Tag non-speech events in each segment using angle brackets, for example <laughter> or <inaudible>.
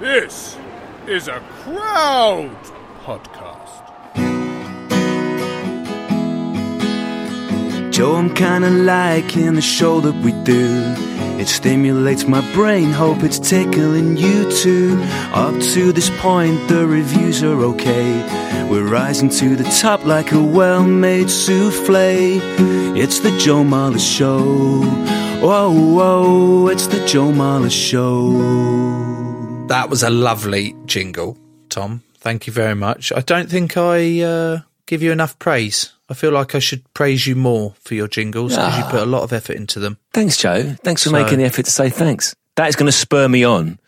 This is a crowd podcast. Joe, I'm kinda liking the show that we do. It stimulates my brain, hope it's tickling you too. Up to this point, the reviews are okay. We're rising to the top like a well made souffle. It's the Joe Marler Show. Whoa, whoa, it's the Joe Marler Show. That was a lovely jingle, Tom. Thank you very much. I don't think I uh, give you enough praise. I feel like I should praise you more for your jingles because you put a lot of effort into them. Thanks, Joe. Thanks for So- making the effort to say thanks. That is going to spur me on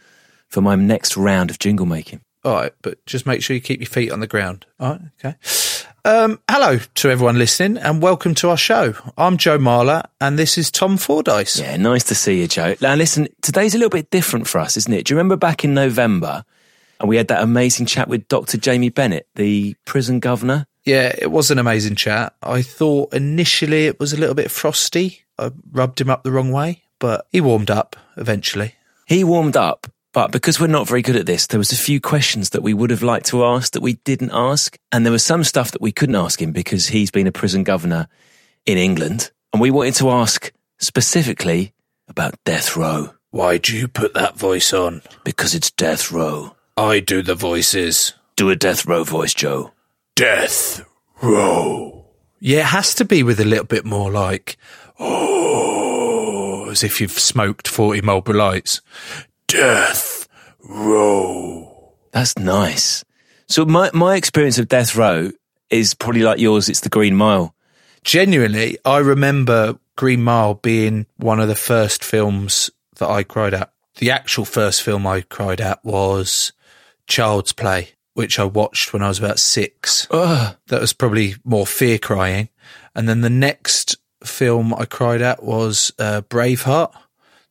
for my next round of jingle making. All right, but just make sure you keep your feet on the ground. All right, okay. Um, hello to everyone listening and welcome to our show. I'm Joe Marler and this is Tom Fordyce. Yeah, nice to see you, Joe. Now, listen, today's a little bit different for us, isn't it? Do you remember back in November and we had that amazing chat with Dr. Jamie Bennett, the prison governor? Yeah, it was an amazing chat. I thought initially it was a little bit frosty. I rubbed him up the wrong way, but he warmed up eventually. He warmed up, but because we're not very good at this, there was a few questions that we would have liked to ask that we didn't ask. And there was some stuff that we couldn't ask him because he's been a prison governor in England. And we wanted to ask specifically about death row Why do you put that voice on? because it's death row. I do the voices. Do a death row voice, Joe. Death row. Yeah, it has to be with a little bit more like, oh, as if you've smoked 40 Marlboro Lights. Death row. That's nice. So my, my experience of death row is probably like yours. It's the Green Mile. Genuinely, I remember Green Mile being one of the first films that I cried at. The actual first film I cried at was Child's Play, which I watched when I was about six. Ugh. That was probably more fear crying. And then the next film I cried at was uh, Braveheart,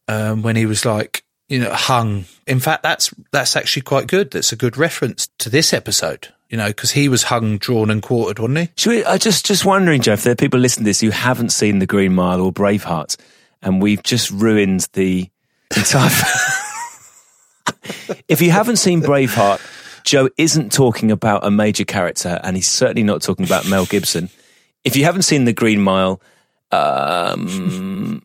um, when he was like, you know, hung. In fact, that's that's actually quite good. That's a good reference to this episode, you know, because he was hung, drawn, and quartered, wasn't he? Should we, I just just wondering, Jeff, there are people listening to this who haven't seen the Green Mile or Braveheart, and we've just ruined the entire. <laughs> if you haven't seen Braveheart, Joe isn't talking about a major character, and he's certainly not talking about Mel Gibson. If you haven't seen the Green Mile, um,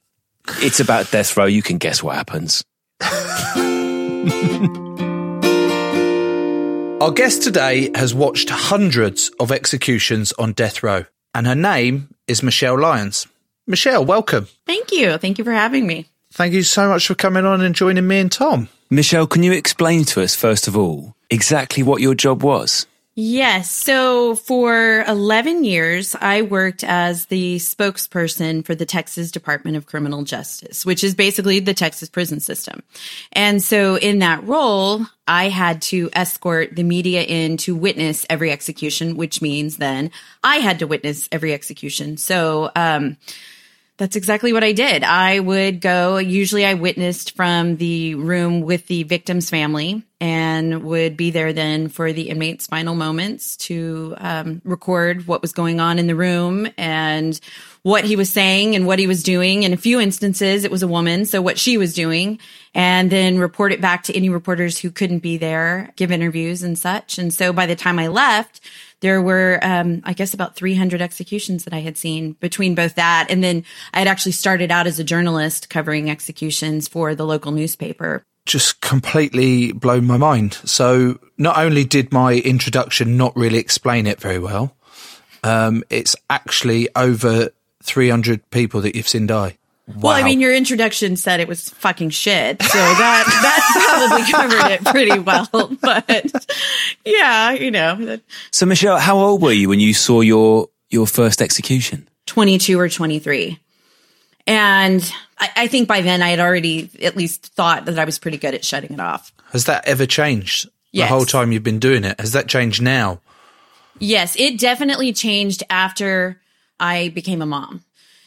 it's about death row. You can guess what happens. <laughs> Our guest today has watched hundreds of executions on death row, and her name is Michelle Lyons. Michelle, welcome. Thank you. Thank you for having me. Thank you so much for coming on and joining me and Tom. Michelle, can you explain to us first of all exactly what your job was? Yes. So for 11 years, I worked as the spokesperson for the Texas Department of Criminal Justice, which is basically the Texas prison system. And so in that role, I had to escort the media in to witness every execution, which means then I had to witness every execution. So, um, That's exactly what I did. I would go, usually I witnessed from the room with the victim's family and would be there then for the inmate's final moments to um, record what was going on in the room and what he was saying and what he was doing. In a few instances, it was a woman, so what she was doing, and then report it back to any reporters who couldn't be there, give interviews and such. And so by the time I left, there were, um, I guess, about 300 executions that I had seen between both that and then I had actually started out as a journalist covering executions for the local newspaper. just completely blown my mind. So not only did my introduction not really explain it very well, um, it's actually over 300 people that you've seen die. Well, I mean, your introduction said it was fucking shit, so that <laughs> that probably covered it pretty well. <laughs> But yeah, you know, So, Michelle, how old were you when you saw your your first execution? 22 or 23. And I, I think by then I had already at least thought that I was pretty good at shutting it off. Has that ever changed Yes. the whole time you've been doing it? Has that changed now? Yes, it definitely changed after I became a mom.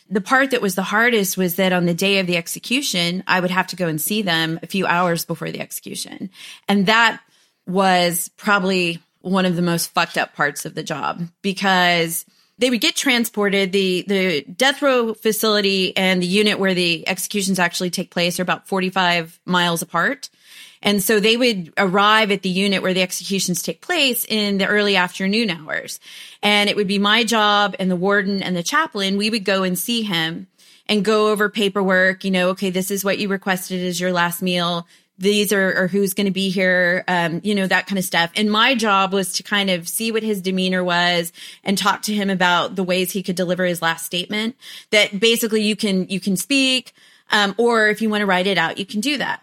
The part that was the hardest was that on the day of the execution, I would have to go and see them a few hours before the execution. And that was probably one of the most fucked up parts of the job because they would get transported. The, the death row facility and the unit where the executions actually take place are about 45 miles apart. And so they would arrive at the unit where the executions take place in the early afternoon hours. And it would be my job and the warden and the chaplain. We would go and see him and go over paperwork. You know, okay, this is what you requested as your last meal. These are, are who's going to be here, um, you know, that kind of stuff. And my job was to kind of see what his demeanor was and talk to him about the ways he could deliver his last statement. That basically you can you can speak, um, or if you want to write it out, you can do that.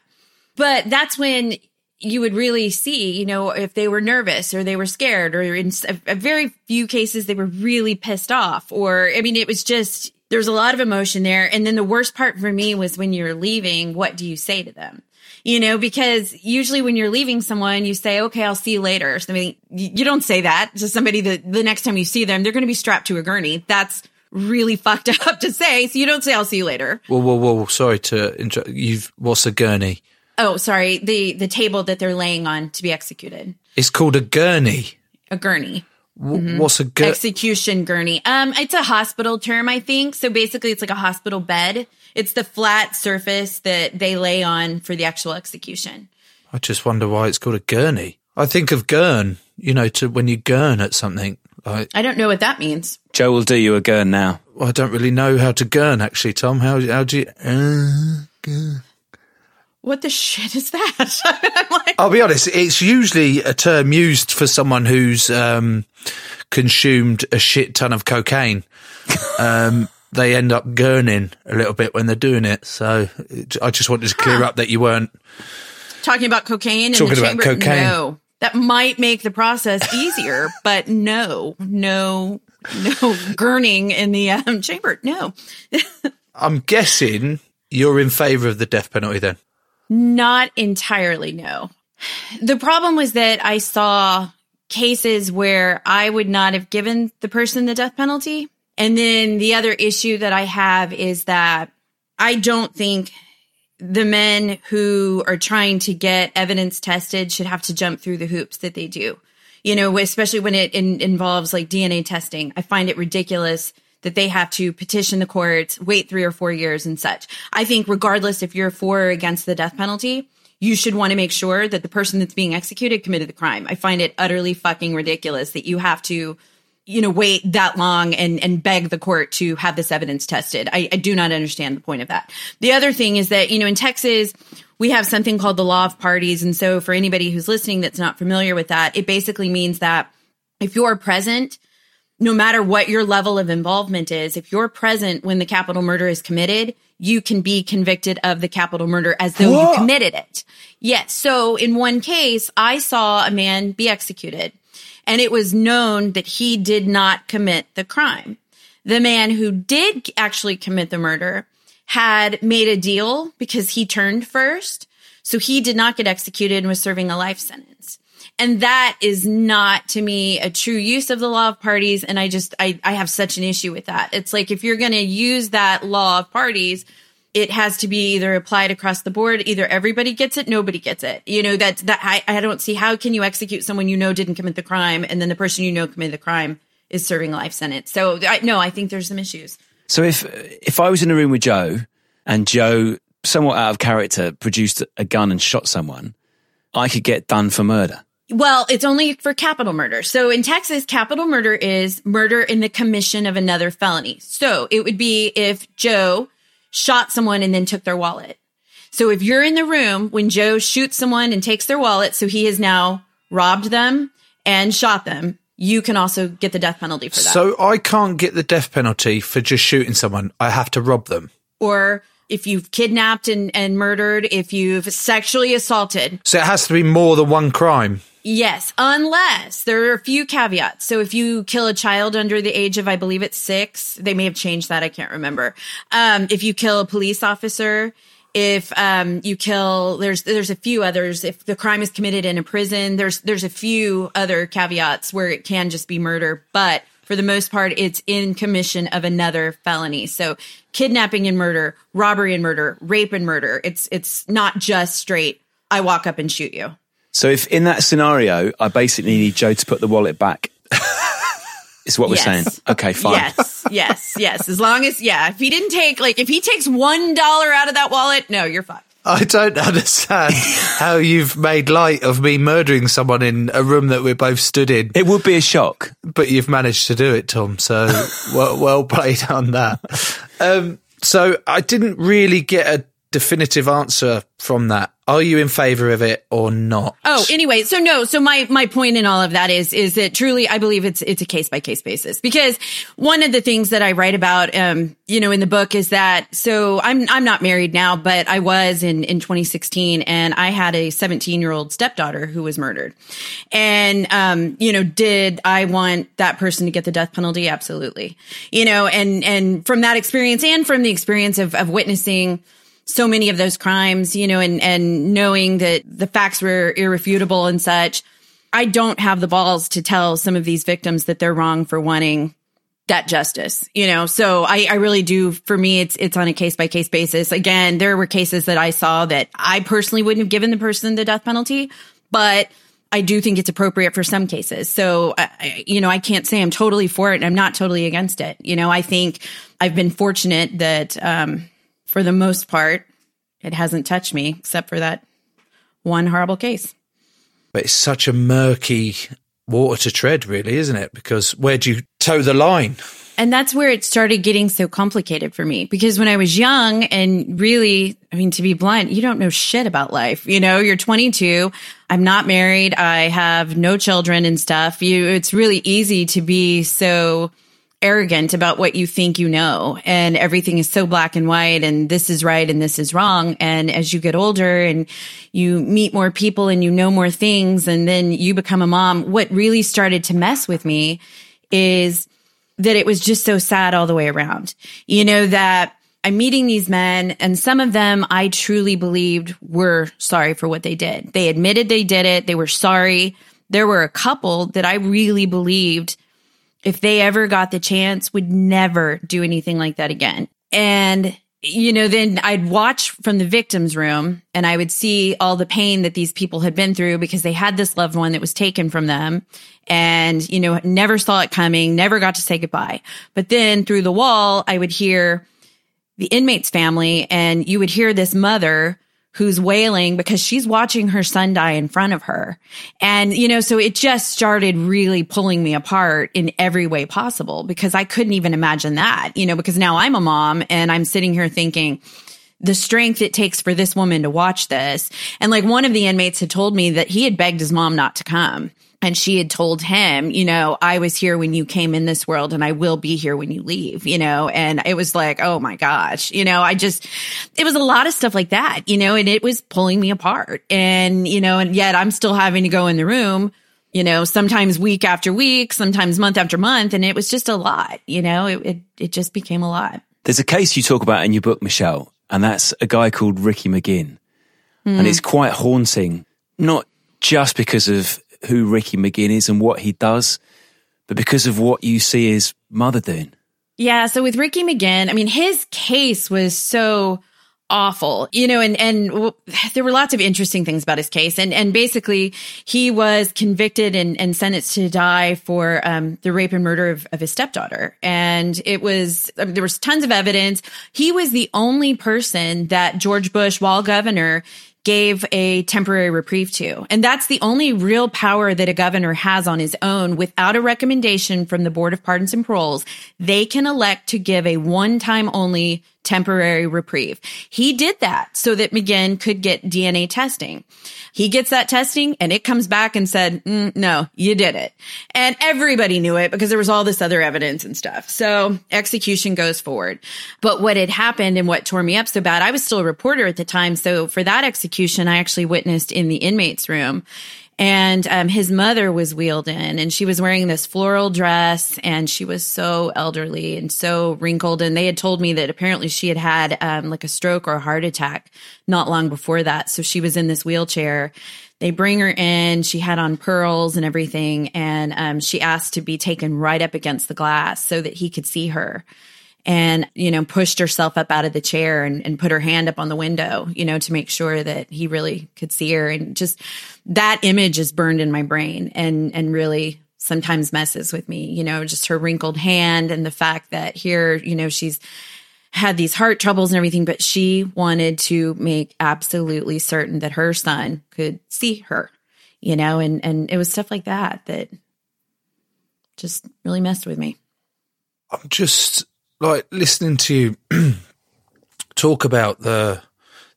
But that's when you would really see, you know, if they were nervous or they were scared or in a, very few cases they were really pissed off or I mean it was just there's a lot of emotion there and then the worst part for me was when you're leaving, what do you say to them? You know, because usually when you're leaving someone, you say, okay, I'll see you later. So, I mean, you you don't say that to somebody that the next time you see them, they're going to be strapped to a gurney. That's really <laughs> fucked up to say. So you don't say, I'll see you later. Whoa, whoa, whoa! Sorry to interrupt. You've what's a gurney? Oh, sorry. The the table that they're laying on to be executed. It's called a gurney. A gurney. W- What's a gurney? Execution gurney. Um, it's a hospital term, I think. So basically it's like a hospital bed. It's the flat surface that they lay on for the actual execution. I just wonder why it's called a gurney. I think of gurn, you know, to when you gurn at something. Like, I don't know what that means. Joe will do you a gurn now. well, I don't really know how to gurn actually, Tom. How how do you? Uh, gurn. What the shit is that? <laughs> Like, I'll be honest. It's usually a term used for someone who's um, consumed a shit ton of cocaine. Um, <laughs> they end up gurning a little bit when they're doing it. So it- I just wanted to clear up that you weren't. talking about cocaine in Talking the about chamber. cocaine. No. That might make the process easier, <laughs> but no, no, no gurning in the um, chamber. No. I'm guessing you're in favour of the death penalty then. Not entirely, no. The problem was that I saw cases where I would not have given the person the death penalty. And then the other issue that I have is that I don't think the men who are trying to get evidence tested should have to jump through the hoops that they do. You know, especially when it in, involves like DNA testing. I find it ridiculous that they have to petition the courts, wait three or four years and such. I think regardless if you're for or against the death penalty, you should want to make sure that the person that's being executed committed the crime. I find it utterly fucking ridiculous that you have to you know, wait that long and, and beg the court to have this evidence tested. I, I do not understand the point of that. The other thing is that, you know, in Texas, we have something called the law of parties. And so for anybody who's listening that's not familiar with that, it basically means that if you're present, no matter what your level of involvement is, if you're present when the capital murder is committed, you can be convicted of the capital murder as though you committed it. Yes. So in one case, I saw a man be executed and it was known that he did not commit the crime. The man who did actually commit the murder had made a deal because he turned first. So he did not get executed and was serving a life sentence. And that is not to me a true use of the law of parties. And I just, I, I have such an issue with that. It's like if you're going to use that law of parties, it has to be either applied across the board. Either everybody gets it, nobody gets it. You know, that's that I, I don't see how can you execute someone you know didn't commit the crime and then the person you know committed the crime is serving a life sentence. So I, no, I think there's some issues. So if if I was in a room with Joe and Joe, somewhat out of character, produced a gun and shot someone, I could get done for murder. Well, it's only for capital murder. So in Texas, capital murder is murder in the commission of another felony. So it would be if Joe shot someone and then took their wallet. So if you're in the room when Joe shoots someone and takes their wallet, so he has now robbed them and shot them, you can also get the death penalty for that. So I can't get the death penalty for just shooting someone. I have to rob them. or if you've kidnapped and, and murdered, if you've sexually assaulted, So it has to be more than one crime. Yes, unless there are a few caveats. So if you kill a child under the age of, I believe it's six, they may have changed that. I can't remember. Um, if you kill a police officer, if um, you kill, there's there's a few others. If the crime is committed in a prison, there's there's a few other caveats where it can just be murder, but for the most part, it's in commission of another felony. So kidnapping and murder, robbery and murder, rape and murder. It's it's not just straight. I walk up and shoot you. So if in that scenario, I basically need Joe to put the wallet back, <laughs> is what we're Yes. saying. Okay, fine. Yes, yes, yes. As long as, yeah, if he didn't take, like, if he takes $1 out of that wallet, no, you're fine. I don't understand <laughs> how you've made light of me murdering someone in a room that we're both stood in, It would be a shock. but you've managed to do it, Tom. So <laughs> well, well played on that. Um, so I didn't really get a definitive answer from that. Are you in favour of it or not? Oh, anyway, so no, so my my point in all of that is is that truly I believe it's it's a case by case basis because one of the things that I write about um you know in the book is that so I'm I'm not married now but I was in in 2016 and I had a 17-year-old stepdaughter who was murdered. And um you know did I want that person to get the death penalty absolutely. You know and and from that experience and from the experience of of witnessing so many of those crimes, you know, and, and knowing that the facts were irrefutable and such, I don't have the balls to tell some of these victims that they're wrong for wanting that justice, you know? So I, I really do, for me, it's, it's on a case by case basis. Again, there were cases that I saw that I personally wouldn't have given the person the death penalty, but I do think it's appropriate for some cases. So, I- you know, I can't say I'm totally for it and I'm not totally against it. You know, I think I've been fortunate that, um, for the most part, it hasn't touched me except for that one horrible case. But it's such a murky water to tread, really, isn't it? Because where do you toe the line? And that's where it started getting so complicated for me because when I was young and really, I mean, to be blunt, you don't know shit about life. You know, you're 22. I'm not married. I have no children and stuff. You, it's really easy to be so arrogant about what you think you know and everything is so black and white and this is right and this is wrong and as you get older and you meet more people and you know more things and then you become a mom what really started to mess with me is that it was just so sad all the way around you know that I'm meeting these men and some of them I truly believed were sorry for what they did. They admitted they did it. They were sorry. There were a couple that I really believed if they ever got the chance would never do anything like that again. And you know, then I'd watch from the victim's room and I would see all the pain that these people had been through because they had this loved one that was taken from them and, you know, never saw it coming, never got to say goodbye. But then through the wall, I would hear the inmate's family and you would hear this mother who's wailing because she's watching her son die in front of her. And, you know, so it just started really pulling me apart in every way possible because I couldn't even imagine that, you know, because now I'm a mom and I'm sitting here thinking, the strength it takes for this woman to watch this. And like one of the inmates had told me that he had begged his mom not to come. And she had told him, you know, I was here when you came in this world and I will be here when you leave, you know, and it was like, oh my gosh, you know, I just, it was a lot of stuff like that, you know, and it was pulling me apart. And, you know, and yet I'm still having to go in the room, you know, sometimes week after week, sometimes month after month. And it was just a lot, you know, it, it, it just became a lot. There's a case you talk about in your book, Michelle, and that's a guy called Ricky McGinn. Hmm. And it's quite haunting, not just because of who Ricky McGinn is and what he does, but because of what you see his mother doing. Yeah. So with Ricky McGinn, I mean, his case was so awful, you know, and, and w- there were lots of interesting things about his case. And, and basically he was convicted and, and sentenced to die for, um, the rape and murder of, of his stepdaughter. And it was, I mean, there was tons of evidence. He was the only person that George Bush, while governor, gave a temporary reprieve to. And that's the only real power that a governor has on his own without a recommendation from the Board of Pardons and Paroles. They can elect to give a one time only temporary reprieve. He did that so that McGinn could get DNA testing. He gets that testing and it comes back and said, mm, no, you did it. And everybody knew it because there was all this other evidence and stuff. So execution goes forward. But what had happened and what tore me up so bad, I was still a reporter at the time. So for that execution, I actually witnessed in the inmates room and um, his mother was wheeled in and she was wearing this floral dress and she was so elderly and so wrinkled. And they had told me that apparently she had had um, like a stroke or a heart attack not long before that. So she was in this wheelchair. They bring her in. She had on pearls and everything. And um, she asked to be taken right up against the glass so that he could see her and, you know, pushed herself up out of the chair and, and put her hand up on the window, you know, to make sure that he really could see her. And just that image is burned in my brain and, and really sometimes messes with me, you know, just her wrinkled hand and the fact that here, you know, she's had these heart troubles and everything, but she wanted to make absolutely certain that her son could see her, you know, and, and it was stuff like that that just really messed with me. I'm just like listening to you <clears throat> talk about the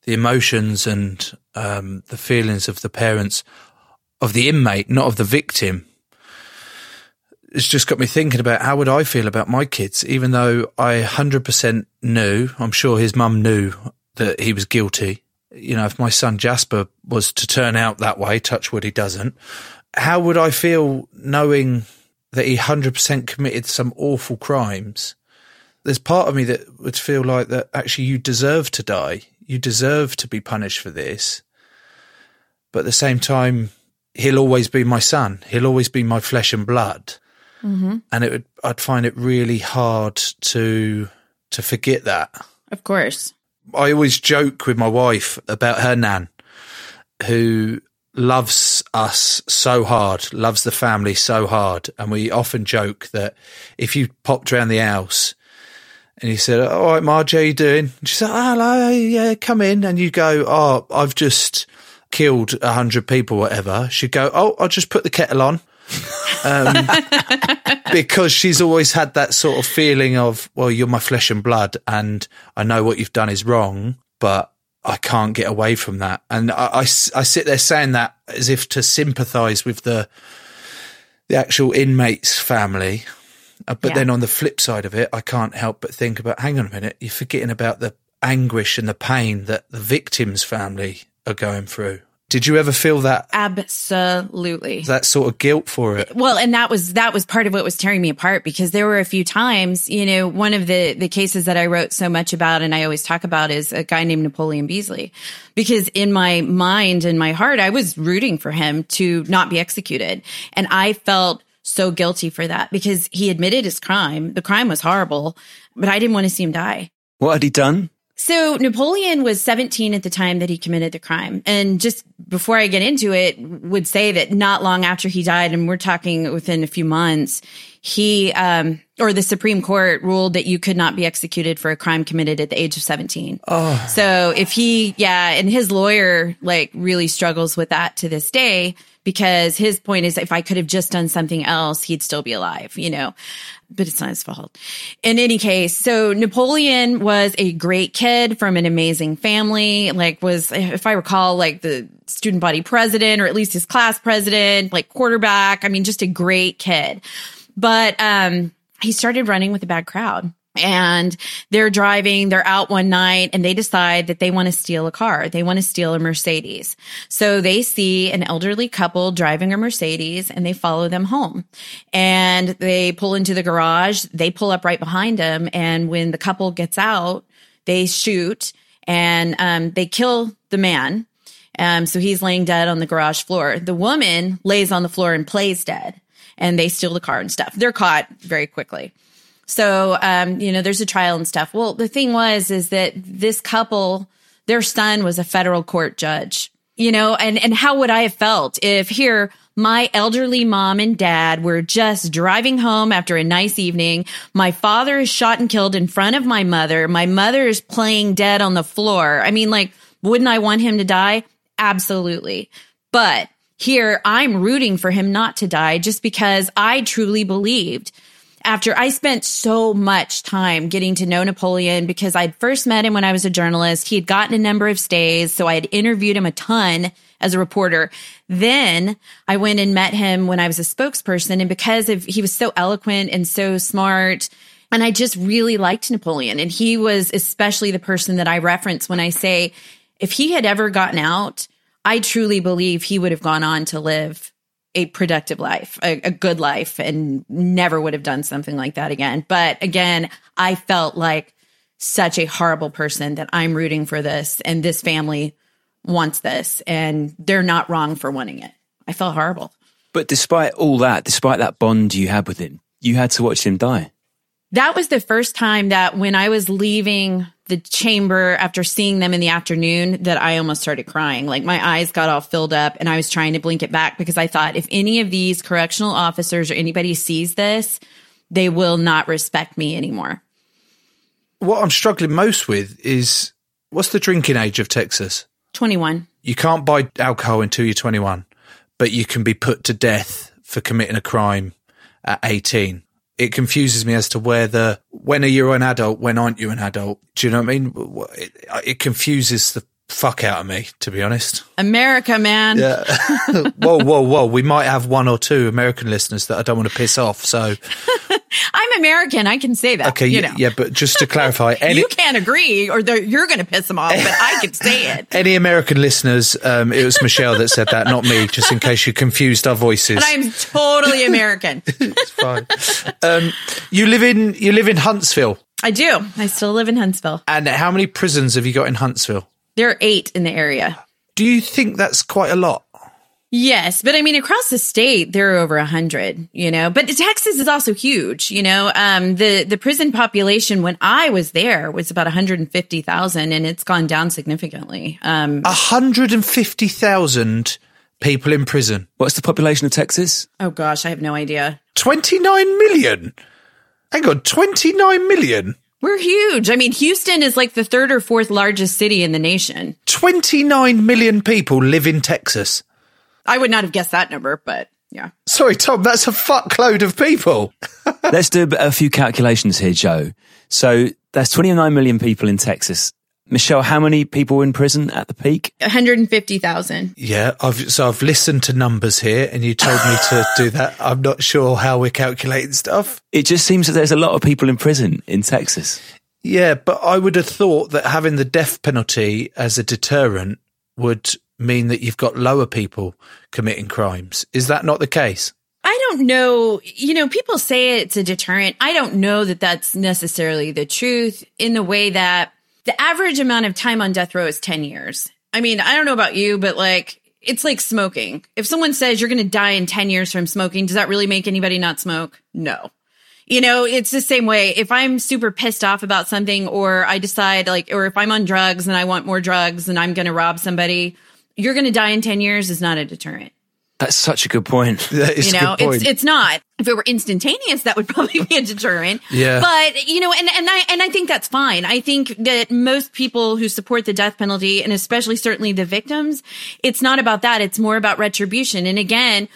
the emotions and um, the feelings of the parents of the inmate, not of the victim. It's just got me thinking about how would I feel about my kids, even though I hundred percent knew. I'm sure his mum knew that he was guilty. You know, if my son Jasper was to turn out that way, touch wood, he doesn't. How would I feel knowing that he hundred percent committed some awful crimes? There's part of me that would feel like that actually you deserve to die. You deserve to be punished for this. But at the same time, he'll always be my son. He'll always be my flesh and blood. Mm-hmm. And it would, I'd find it really hard to, to forget that. Of course. I always joke with my wife about her nan, who loves us so hard, loves the family so hard. And we often joke that if you popped around the house and he said, "All right, Marge, how you doing?" And she said, oh, "Hello, yeah, come in." And you go, "Oh, I've just killed a hundred people, whatever." She'd go, "Oh, I'll just put the kettle on," um, <laughs> because she's always had that sort of feeling of, "Well, you're my flesh and blood, and I know what you've done is wrong, but I can't get away from that." And I, I, I sit there saying that as if to sympathise with the the actual inmate's family uh, but yeah. then on the flip side of it, I can't help but think about, hang on a minute, you're forgetting about the anguish and the pain that the victim's family are going through. Did you ever feel that? Absolutely. That sort of guilt for it. Well, and that was that was part of what was tearing me apart because there were a few times, you know, one of the the cases that I wrote so much about and I always talk about is a guy named Napoleon Beasley. Because in my mind and my heart, I was rooting for him to not be executed. And I felt so guilty for that because he admitted his crime. The crime was horrible, but I didn't want to see him die. What had he done? So Napoleon was 17 at the time that he committed the crime. And just before I get into it, would say that not long after he died, and we're talking within a few months, he, um, or the Supreme Court ruled that you could not be executed for a crime committed at the age of 17. Oh. So if he, yeah, and his lawyer like really struggles with that to this day because his point is if I could have just done something else, he'd still be alive, you know, but it's not his fault. In any case, so Napoleon was a great kid from an amazing family, like was, if I recall, like the student body president or at least his class president, like quarterback. I mean, just a great kid. But, um, he started running with a bad crowd and they're driving, they're out one night and they decide that they want to steal a car. They want to steal a Mercedes. So they see an elderly couple driving a Mercedes and they follow them home and they pull into the garage. They pull up right behind them. And when the couple gets out, they shoot and um, they kill the man. Um, so he's laying dead on the garage floor. The woman lays on the floor and plays dead and they steal the car and stuff. They're caught very quickly. So, um, you know, there's a trial and stuff. Well, the thing was, is that this couple, their son was a federal court judge, you know, and, and how would I have felt if here my elderly mom and dad were just driving home after a nice evening. My father is shot and killed in front of my mother. My mother is playing dead on the floor. I mean, like, wouldn't I want him to die? Absolutely. But here I'm rooting for him not to die just because I truly believed after I spent so much time getting to know Napoleon because I'd first met him when I was a journalist. He had gotten a number of stays. So I had interviewed him a ton as a reporter. Then I went and met him when I was a spokesperson. And because of, he was so eloquent and so smart, and I just really liked Napoleon. And he was especially the person that I reference when I say, if he had ever gotten out, I truly believe he would have gone on to live a productive life, a, a, good life, and never would have done something like that again. But again, I felt like such a horrible person that I'm rooting for this, and this family wants this, and they're not wrong for wanting it. I felt horrible. But despite all that, despite that bond you had with him, you had to watch him die. That was the first time that when I was leaving the chamber after seeing them in the afternoon that I almost started crying. Like my eyes got all filled up and I was trying to blink it back because I thought if any of these correctional officers or anybody sees this, they will not respect me anymore. What I'm struggling most with is what's the drinking age of Texas? 21. You can't buy alcohol until you're 21, but you can be put to death for committing a crime at 18 it confuses me as to whether when are you an adult, when aren't you an adult? Do you know what I mean? It, it confuses the fuck out of me, to be honest. America, man. Yeah. <laughs> <laughs> whoa, whoa, whoa. We might have one or two American listeners that I don't want to piss off. So <laughs> I'm American. I can say that. Okay. You know. Yeah. But just to clarify, any, you can't agree or you're going to piss them off, but I can say it. Any American listeners, um, it was Michelle that said that, not me, just in case you confused our voices. I'm totally American. it's fine. Um, you live in, you live in Huntsville. I do. I still live in Huntsville. And how many prisons have you got in Huntsville? There are eight in the area. Do you think that's quite a lot? Yes, but I mean, across the state, there are over a hundred, you know, but Texas is also huge, you know, um, the, the prison population when I was there was about 150,000 and it's gone down significantly. Um, 150,000 people in prison. What's the population of Texas? Oh gosh, I have no idea. 29 million. Hang on, 29 million. We're huge. I mean, Houston is like the third or fourth largest city in the nation. 29 million people live in Texas. I would not have guessed that number, but yeah. Sorry, Tom, that's a fuckload of people. <laughs> Let's do a few calculations here, Joe. So that's 29 million people in Texas. Michelle, how many people in prison at the peak? 150,000. Yeah, I've, so I've listened to numbers here and you told me to <laughs> do that. I'm not sure how we're calculating stuff. It just seems that there's a lot of people in prison in Texas. Yeah, but I would have thought that having the death penalty as a deterrent would mean that you've got lower people committing crimes. Is that not the case? I don't know. You know, people say it's a deterrent. I don't know that that's necessarily the truth in the way that the average amount of time on death row is 10 years. I mean, I don't know about you, but like, it's like smoking. If someone says you're going to die in 10 years from smoking, does that really make anybody not smoke? No. You know, it's the same way. If I'm super pissed off about something or I decide like, or if I'm on drugs and I want more drugs and I'm going to rob somebody, you're going to die in 10 years is not a deterrent. That's such a good point. That is you know, a good point. it's it's not. If it were instantaneous, that would probably <laughs> be a deterrent. Yeah. But you know, and and I and I think that's fine. I think that most people who support the death penalty, and especially certainly the victims, it's not about that. It's more about retribution. And again,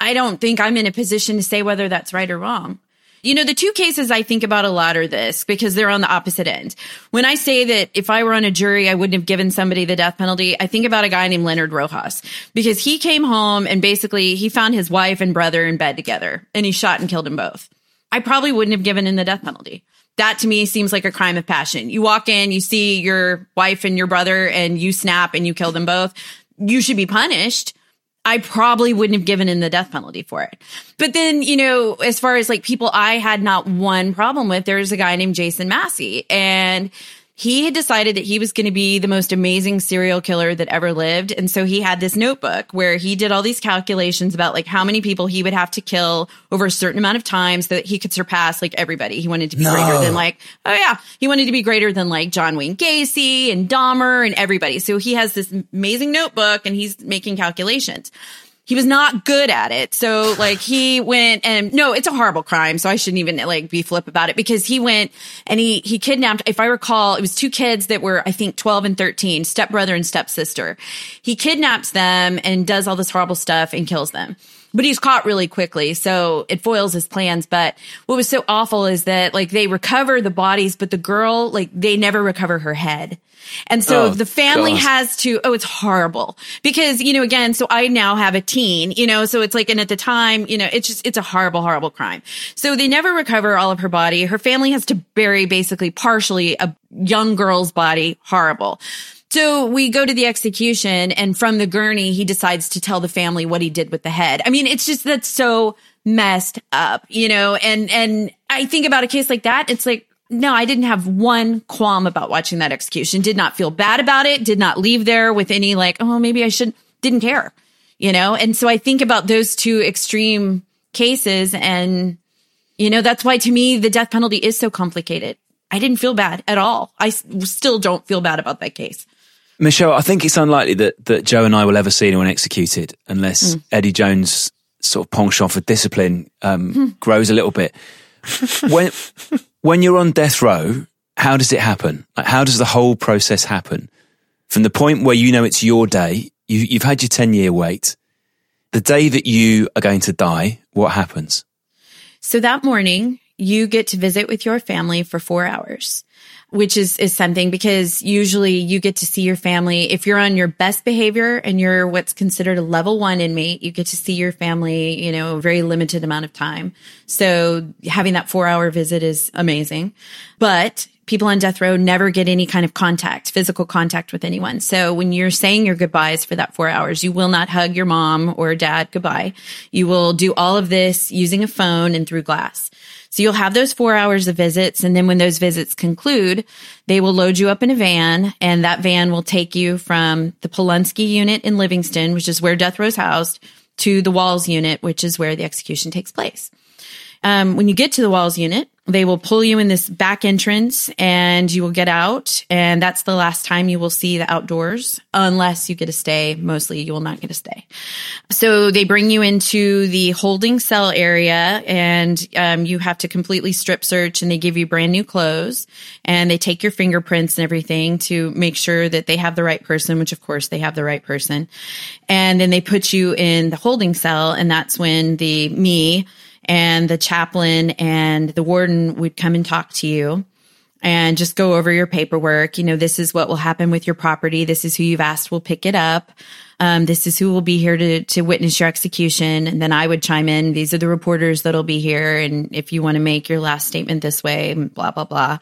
I don't think I'm in a position to say whether that's right or wrong. You know, the two cases I think about a lot are this because they're on the opposite end. When I say that if I were on a jury, I wouldn't have given somebody the death penalty, I think about a guy named Leonard Rojas because he came home and basically he found his wife and brother in bed together and he shot and killed them both. I probably wouldn't have given him the death penalty. That to me seems like a crime of passion. You walk in, you see your wife and your brother and you snap and you kill them both. You should be punished I probably wouldn't have given him the death penalty for it. But then, you know, as far as like people I had not one problem with, there's a guy named Jason Massey and he had decided that he was going to be the most amazing serial killer that ever lived. And so he had this notebook where he did all these calculations about like how many people he would have to kill over a certain amount of time so that he could surpass like everybody. He wanted to be No. greater than like, oh yeah, he wanted to be greater than like John Wayne Gacy and Dahmer and everybody. So he has this amazing notebook and he's making calculations he was not good at it. So like he went and no, it's a horrible crime. So I shouldn't even like be flip about it because he went and he, he kidnapped, if I recall, it was two kids that were, I think 12 and 13, stepbrother and stepsister. He kidnaps them and does all this horrible stuff and kills them. But he's caught really quickly. So it foils his plans. But what was so awful is that like they recover the bodies, but the girl, like they never recover her head. And so Oh, the family God. has to, oh, it's horrible because, you know, again, so I now have a teen, you know, so it's like, and at the time, you know, it's just, it's a horrible, horrible crime. So they never recover all of her body. Her family has to bury basically partially a young girl's body. Horrible. So we go to the execution and from the gurney, he decides to tell the family what he did with the head. I mean, it's just, that's so messed up, you know, and, and I think about a case like that. It's like, no, I didn't have one qualm about watching that execution. Did not feel bad about it. Did not leave there with any like, oh, maybe I should, didn't care, you know? And so I think about those two extreme cases and, you know, that's why to me, the death penalty is so complicated. I didn't feel bad at all. I still don't feel bad about that case. Michelle, I think it's unlikely that, that Joe and I will ever see anyone executed unless Eddie Jones' sort of penchant for discipline um, grows a little bit. <laughs> when when you're on death row, how does it happen? Like, how does the whole process happen? From the point where you know it's your day, you, you've had your 10 year wait, the day that you are going to die, what happens? So that morning, you get to visit with your family for four hours, which is, is something because usually you get to see your family. If you're on your best behavior and you're what's considered a level one inmate, you get to see your family, you know, a very limited amount of time. So having that four hour visit is amazing. But people on death row never get any kind of contact, physical contact with anyone. So when you're saying your goodbyes for that four hours, you will not hug your mom or dad goodbye. You will do all of this using a phone and through glass. So you'll have those four hours of visits. And then when those visits conclude, they will load you up in a van and that van will take you from the Polunsky unit in Livingston, which is where death row is housed, to the Walls unit, which is where the execution takes place. Um, when you get to the Walls unit, they will pull you in this back entrance and you will get out. And that's the last time you will see the outdoors unless you get a stay. Mostly you will not get a stay. So they bring you into the holding cell area and um, you have to completely strip search and they give you brand new clothes and they take your fingerprints and everything to make sure that they have the right person, which of course they have the right person. And then they put you in the holding cell and that's when the me and the chaplain and the warden would come and talk to you and just go over your paperwork. You know, this is what will happen with your property. This is who you've asked will pick it up. Um, this is who will be here to, to witness your execution. And then I would chime in. These are the reporters that'll be here. And if you want to make your last statement this way, blah, blah, blah.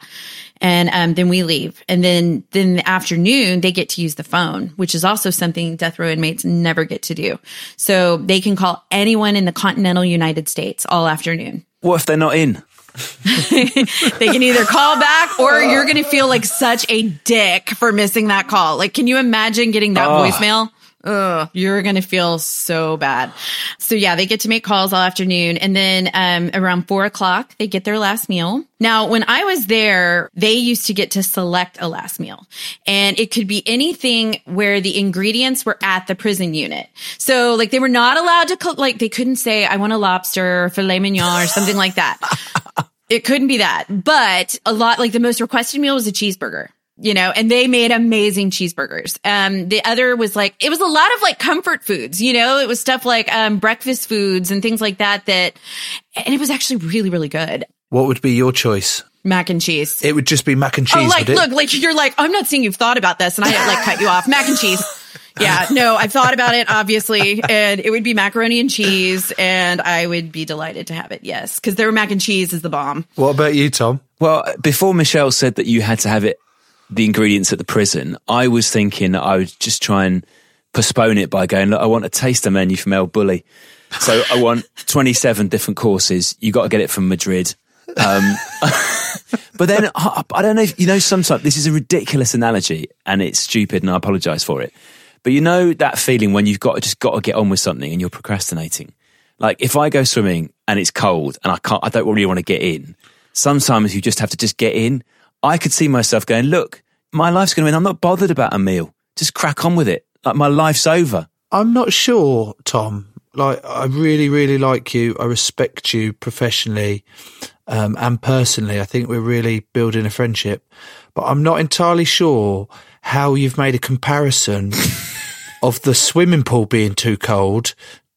And, um, then we leave. And then, then the afternoon, they get to use the phone, which is also something death row inmates never get to do. So they can call anyone in the continental United States all afternoon. What if they're not in? <laughs> they can either call back or you're going to feel like such a dick for missing that call. Like, can you imagine getting that voicemail? Ugh, you're going to feel so bad. So yeah, they get to make calls all afternoon. And then, um, around four o'clock, they get their last meal. Now, when I was there, they used to get to select a last meal and it could be anything where the ingredients were at the prison unit. So like they were not allowed to, co- like they couldn't say, I want a lobster or filet mignon or something like that. <laughs> It couldn't be that, but a lot like the most requested meal was a cheeseburger, you know, and they made amazing cheeseburgers. Um, the other was like, it was a lot of like comfort foods, you know, it was stuff like, um, breakfast foods and things like that, that, and it was actually really, really good. What would be your choice? Mac and cheese. It would just be mac and cheese, oh, like, would it? look, like you're like, I'm not saying you've thought about this and I like cut you off. Mac and cheese. Yeah, no, I've thought about it, obviously, and it would be macaroni and cheese, and I would be delighted to have it. Yes, because their mac and cheese is the bomb. What about you, Tom? Well, before Michelle said that you had to have it, the ingredients at the prison, I was thinking that I would just try and postpone it by going, look, I want a taster menu from El Bulli. So <laughs> I want 27 different courses. You got to get it from Madrid. Um, <laughs> but then I, I don't know if, you know, sometimes this is a ridiculous analogy and it's stupid and I apologize for it. But you know that feeling when you've got to just got to get on with something and you're procrastinating. Like if I go swimming and it's cold and I can't, I don't really want to get in. Sometimes you just have to just get in. I could see myself going, look, my life's going to end. I'm not bothered about a meal. Just crack on with it. Like my life's over. I'm not sure, Tom. Like, I really, really like you. I respect you professionally um, and personally. I think we're really building a friendship. But I'm not entirely sure how you've made a comparison <laughs> of the swimming pool being too cold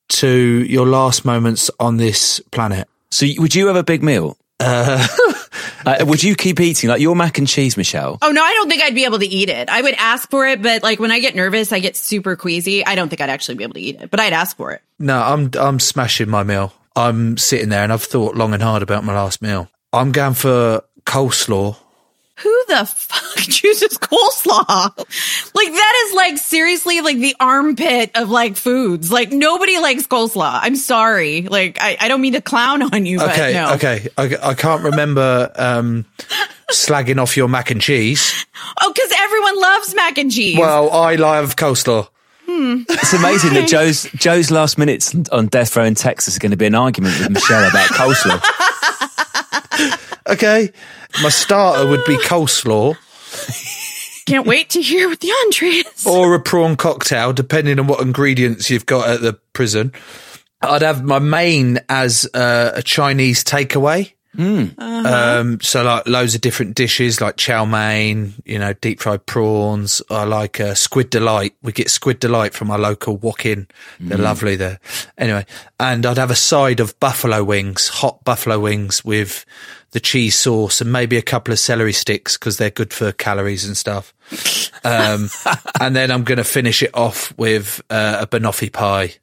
to your last moments on this planet. So would you have a big meal? Uh, <laughs> would you keep eating like your mac and cheese, Michelle? Oh no, I don't think I'd be able to eat it. I would ask for it, but like when I get nervous, I get super queasy. I don't think I'd actually be able to eat it, but I'd ask for it. No, I'm I'm smashing my meal. I'm sitting there and I've thought long and hard about my last meal. I'm going for coleslaw. Who the fuck <laughs> chooses coleslaw? Like that is like seriously like the armpit of like foods. Like nobody likes coleslaw. I'm sorry. Like I, I don't mean to clown on you, but Okay, no. okay. I, I can't remember um, slagging off your mac and cheese. Oh, because everyone loves mac and cheese. Well, I love coleslaw. It's amazing that Joe's Joe's last minutes on death row in Texas are going to be an argument with Michelle about coleslaw. <laughs> Okay, my starter would be <laughs> coleslaw Can't wait to hear what the entrees. or a prawn cocktail, depending on what ingredients you've got at the prison. I'd have my main as uh, a Chinese takeaway. Um, so like loads of different dishes like chow mein, you know, deep fried prawns. I like uh, squid delight. We get squid delight from our local walk-in. They're lovely there. Anyway, and I'd have a side of buffalo wings, hot buffalo wings with the cheese sauce and maybe a couple of celery sticks because they're good for calories and stuff. <laughs> Um, and then I'm going to finish it off with uh, a banoffee pie.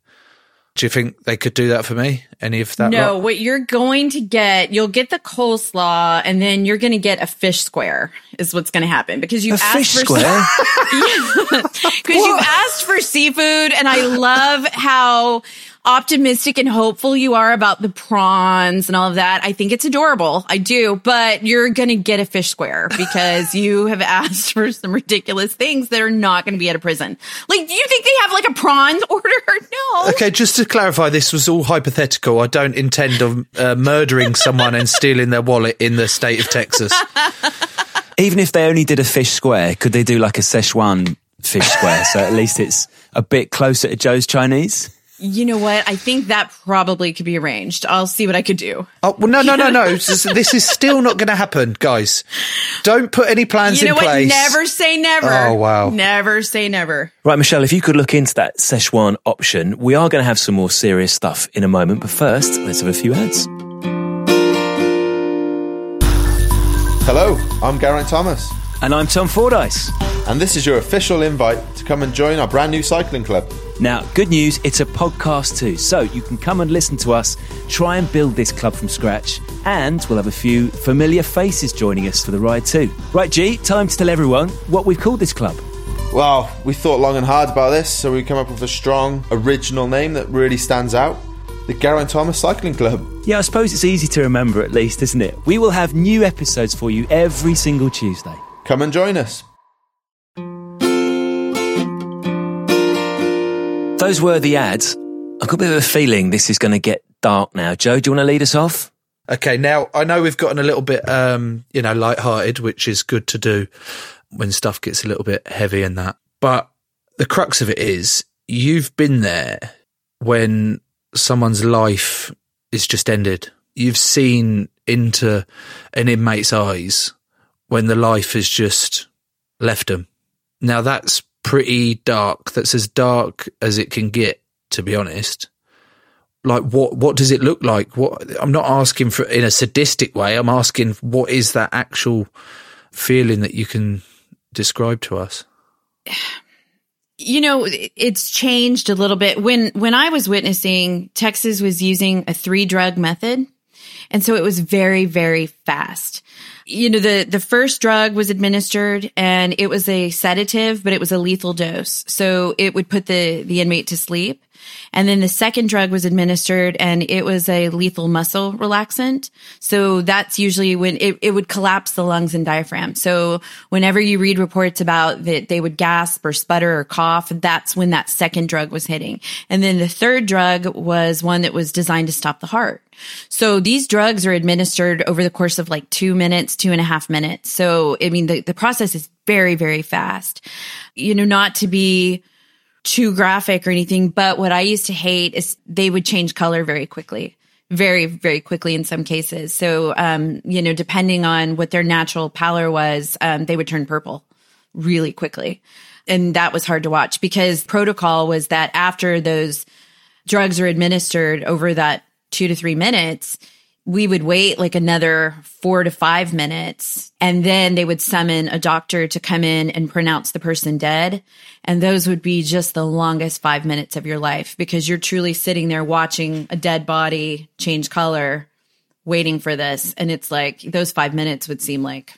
Do you think they could do that for me? Any of that? No, lot? what you're going to get, you'll get the coleslaw, and then you're going to get a fish square. Is what's going to happen because you A asked fish for square. <laughs> because you've asked for seafood, and I love how optimistic and hopeful you are about the prawns and all of that. I think it's adorable. I do, but you're going to get a fish square <laughs> because you have asked for some ridiculous things that are not going to be at a prison. Like, do you think they have like a prawns <laughs> order? No. Okay, just to clarify, this was all hypothetical. I don't intend of uh, murdering someone and stealing their wallet in the state of Texas. <laughs> Even if they only did a fish square, could they do like a Szechuan fish square? so at least it's a bit closer to Joe's Chinese. You know what? I think that probably could be arranged. I'll see what I could do. Oh well, no, no, no, no. This, this is still not going to happen, guys. Don't put any plans You know in what? place. Never say never. Oh, wow. Never say never. Right, Michelle, if you could look into that Szechuan option, we are going to have some more serious stuff in a moment. But first, let's have a few ads. Hello, I'm Geraint Thomas, And I'm Tom Fordyce. And this is your official invite to come and join our brand new cycling club. Now, good news, it's a podcast too. So you can come and listen to us, try and build this club from scratch, and we'll have a few familiar faces joining us for the ride too. Right, G, time to tell everyone what we've called this club. Well, we thought long and hard about this, so we come up with a strong, original name that really stands out the Geraint Thomas Cycling Club. Yeah, I suppose it's easy to remember at least, isn't it? We will have new episodes for you every single Tuesday. Come and join us. Those were the ads. I've got a bit of a feeling this is going to get dark now. Joe, do you want to lead us off? Okay, now I know we've gotten a little bit, um, you know, light-hearted, which is good to do when stuff gets a little bit heavy and that. But the crux of it is, you've been there when someone's life is just ended. You've seen into an inmate's eyes when the life has just left them. Now that's pretty dark. That's as dark as it can get, to be honest like what what does it look like what i'm not asking for in a sadistic way i'm asking what is that actual feeling that you can describe to us You know, it's changed a little bit. When when I was witnessing, Texas was using a three drug method. And so it was very, very fast. You know, the, the first drug was administered and it was a sedative, but it was a lethal dose. So it would put the, the inmate to sleep. And then the second drug was administered and it was a lethal muscle relaxant. So that's usually when it, it would collapse the lungs and diaphragm. So whenever you read reports about that they would gasp or sputter or cough, that's when that second drug was hitting. And then the third drug was one that was designed to stop the heart. So these drugs are administered over the course of like two minutes, two and a half minutes. So, I mean, the, the process is very, very fast. You know, not to be too graphic or anything, but what I used to hate is they would change color very quickly. Very, very quickly in some cases. So, um, you know, depending on what their natural pallor was, um, they would turn purple really quickly. And that was hard to watch because protocol was that after those drugs are administered over that two to three minutes, we would wait like another four to five minutes and then they would summon a doctor to come in and pronounce the person dead. And those would be just the longest five minutes of your life because you're truly sitting there watching a dead body change color, waiting for this. And it's like those five minutes would seem like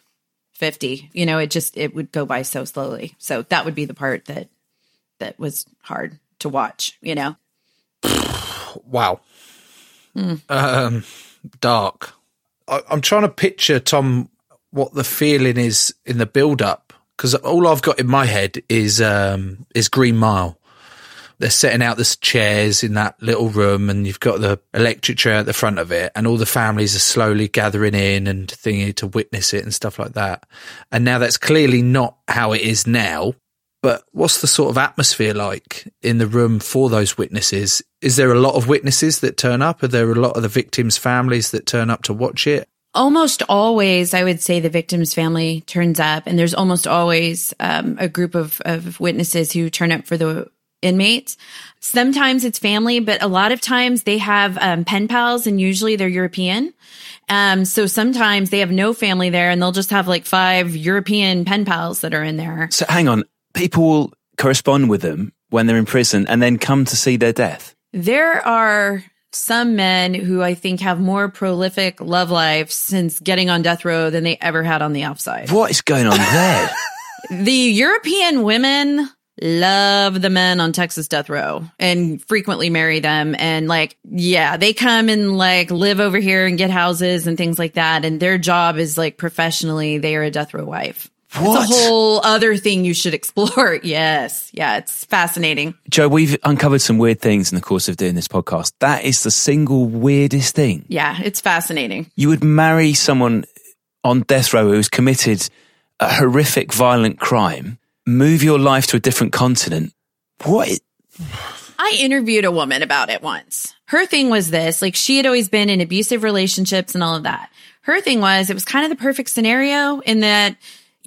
50, you know, it just, it would go by so slowly. So that would be the part that, that was hard to watch, you know? Wow. Um, dark. I, I'm trying to picture Tom what the feeling is in the build up because all I've got in my head is um is Green Mile. They're setting out the chairs in that little room, and you've got the electric chair at the front of it, and all the families are slowly gathering in and thinking to witness it and stuff like that. And now that's clearly not how it is now. But what's the sort of atmosphere like in the room for those witnesses? Is there a lot of witnesses that turn up? Are there a lot of the victims' families that turn up to watch it? almost always, I would say the victim's family turns up, and there's almost always um, a group of, of witnesses who turn up for the inmates. Sometimes it's family, but a lot of times they have um, pen pals, and usually they're European. Um, so sometimes they have no family there, and they'll just have like five European pen pals that are in there. So hang on, people will correspond with them when they're in prison and then come to see their death. There are some men who I think have more prolific love lives since getting on death row than they ever had on the outside. What is going on there? <laughs> <laughs> The European women love the men on Texas death row and frequently marry them. And like, yeah, they come and like live over here and get houses and things like that. And their job is like professionally, they are a death row wife. What? It's a whole other thing you should explore. <laughs> Yes. Yeah. It's fascinating. Joe, we've uncovered some weird things in the course of doing this podcast. That is the single weirdest thing. Yeah. It's fascinating. You would marry someone on death row who's committed a horrific violent crime, move your life to a different continent. What? i- I interviewed a woman about it once. Her thing was this, like she had always been in abusive relationships and all of that. Her thing was it was kind of the perfect scenario in that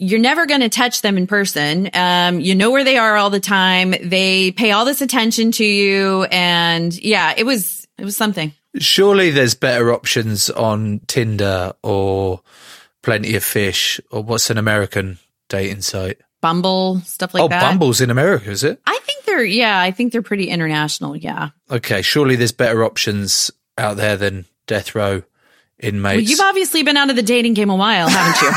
you're never going to touch them in person. Um, you know where they are all the time. They pay all this attention to you. And yeah, it was, it was something. Surely there's better options on Tinder or Plenty of Fish or what's an American dating site? Bumble, stuff like oh, that. Oh, Bumble's in America, is it? I think they're, yeah, I think they're pretty international. Yeah. Okay, surely there's better options out there than death row inmates. Well, you've obviously been out of the dating game a while, haven't you?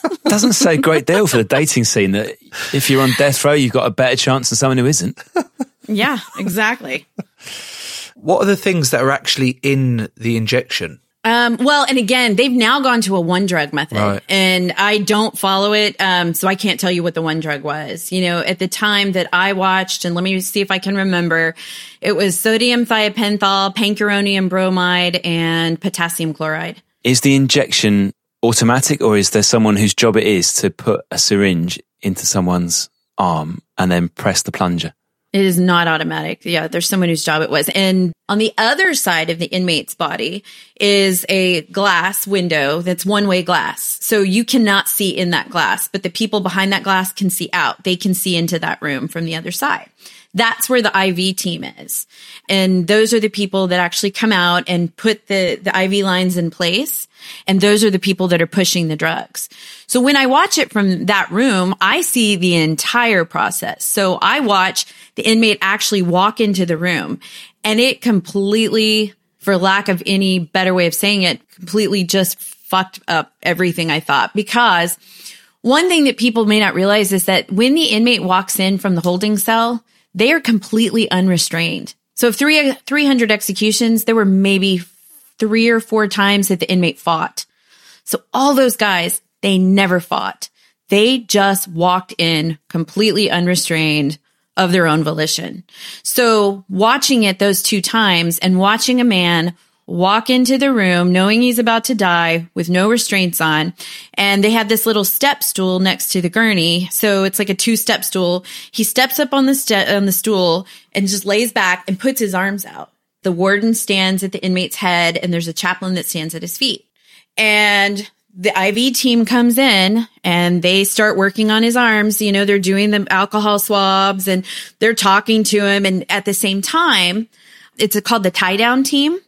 <laughs> Doesn't say a great deal for the dating scene that if you're on death row, you've got a better chance than someone who isn't. yeah, exactly. what are the things that are actually in the injection? Um, well, and again, they've now gone to a one drug method Right. and I don't follow it. Um, so I can't tell you what the one drug was. You know, at the time that I watched, and let me see if I can remember, it was sodium thiopental, pancuronium bromide, and potassium chloride. Is the injection automatic or is there someone whose job it is to put a syringe into someone's arm and then press the plunger? It is not automatic. Yeah, there's someone whose job it was. And on the other side of the inmate's body is a glass window that's one way glass. So you cannot see in that glass, but the people behind that glass can see out. They can see into that room from the other side. That's where the IV team is. And those are the people that actually come out and put the, the IV lines in place. And those are the people that are pushing the drugs. So when I watch it from that room, I see the entire process. So I watch the inmate actually walk into the room and it completely, for lack of any better way of saying it, completely just fucked up everything I thought because one thing that people may not realize is that when the inmate walks in from the holding cell, they are completely unrestrained. So if three, 300 executions, there were maybe three or four times that the inmate fought. So all those guys, they never fought. They just walked in completely unrestrained of their own volition. So watching it those two times and watching a man walk into the room knowing he's about to die with no restraints on. And they have this little step stool next to the gurney. So it's like a two step stool. He steps up on the on the stool and just lays back and puts his arms out. The warden stands at the inmate's head and there's a chaplain that stands at his feet. And the IV team comes in and they start working on his arms. You know, they're doing the alcohol swabs and they're talking to him. And at the same time, It's called the tie down team.